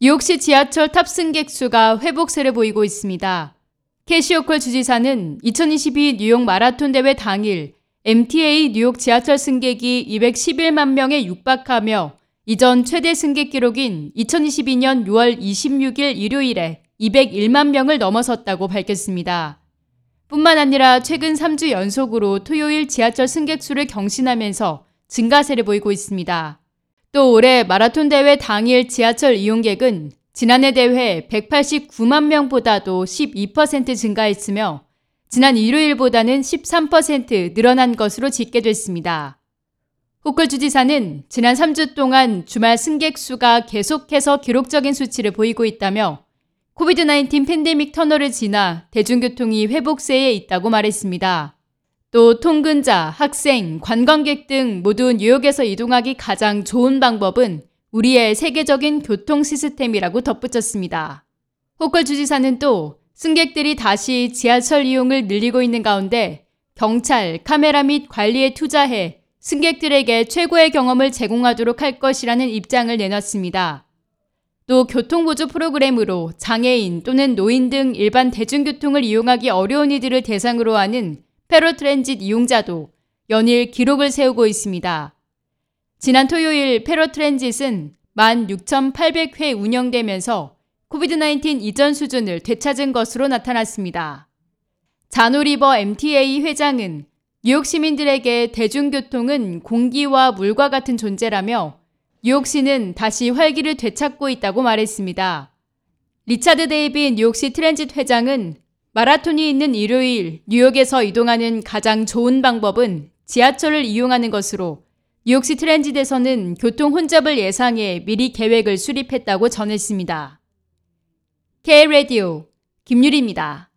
뉴욕시 지하철 탑승객 수가 회복세를 보이고 있습니다. 캐시오컬 주지사는 2022 뉴욕 마라톤 대회 당일 MTA 뉴욕 지하철 승객이 211만 명에 육박하며 이전 최대 승객 기록인 2022년 6월 26일 일요일에 201만 명을 넘어섰다고 밝혔습니다. 뿐만 아니라 최근 3주 연속으로 토요일 지하철 승객 수를 경신하면서 증가세를 보이고 있습니다. 또 올해 마라톤 대회 당일 지하철 이용객은 지난해 대회 189만 명보다도 12% 증가했으며 지난 일요일보다는 13% 늘어난 것으로 집계됐습니다. 호컬 주지사는 지난 3주 동안 주말 승객 수가 계속해서 기록적인 수치를 보이고 있다며 코비드-19 팬데믹 터널을 지나 대중교통이 회복세에 있다고 말했습니다. 또 통근자, 학생, 관광객 등 모두 뉴욕에서 이동하기 가장 좋은 방법은 우리의 세계적인 교통 시스템이라고 덧붙였습니다. 호컬 주지사는 또 승객들이 다시 지하철 이용을 늘리고 있는 가운데 경찰, 카메라 및 관리에 투자해 승객들에게 최고의 경험을 제공하도록 할 것이라는 입장을 내놨습니다. 또 교통보조 프로그램으로 장애인 또는 노인 등 일반 대중교통을 이용하기 어려운 이들을 대상으로 하는 페로 트랜짓 이용자도 연일 기록을 세우고 있습니다. 지난 토요일 paratransit은 16,800회 운영되면서 COVID-19 이전 수준을 되찾은 것으로 나타났습니다. 자노 리버 MTA 회장은 뉴욕 시민들에게 대중교통은 공기와 물과 같은 존재라며 뉴욕시는 다시 활기를 되찾고 있다고 말했습니다. 리차드 데이비 뉴욕시 Transit 회장은 마라톤이 있는 일요일 뉴욕에서 이동하는 가장 좋은 방법은 지하철을 이용하는 것으로 뉴욕시 트랜짓에서는 교통 혼잡을 예상해 미리 계획을 수립했다고 전했습니다. K-Radio 김유리입니다.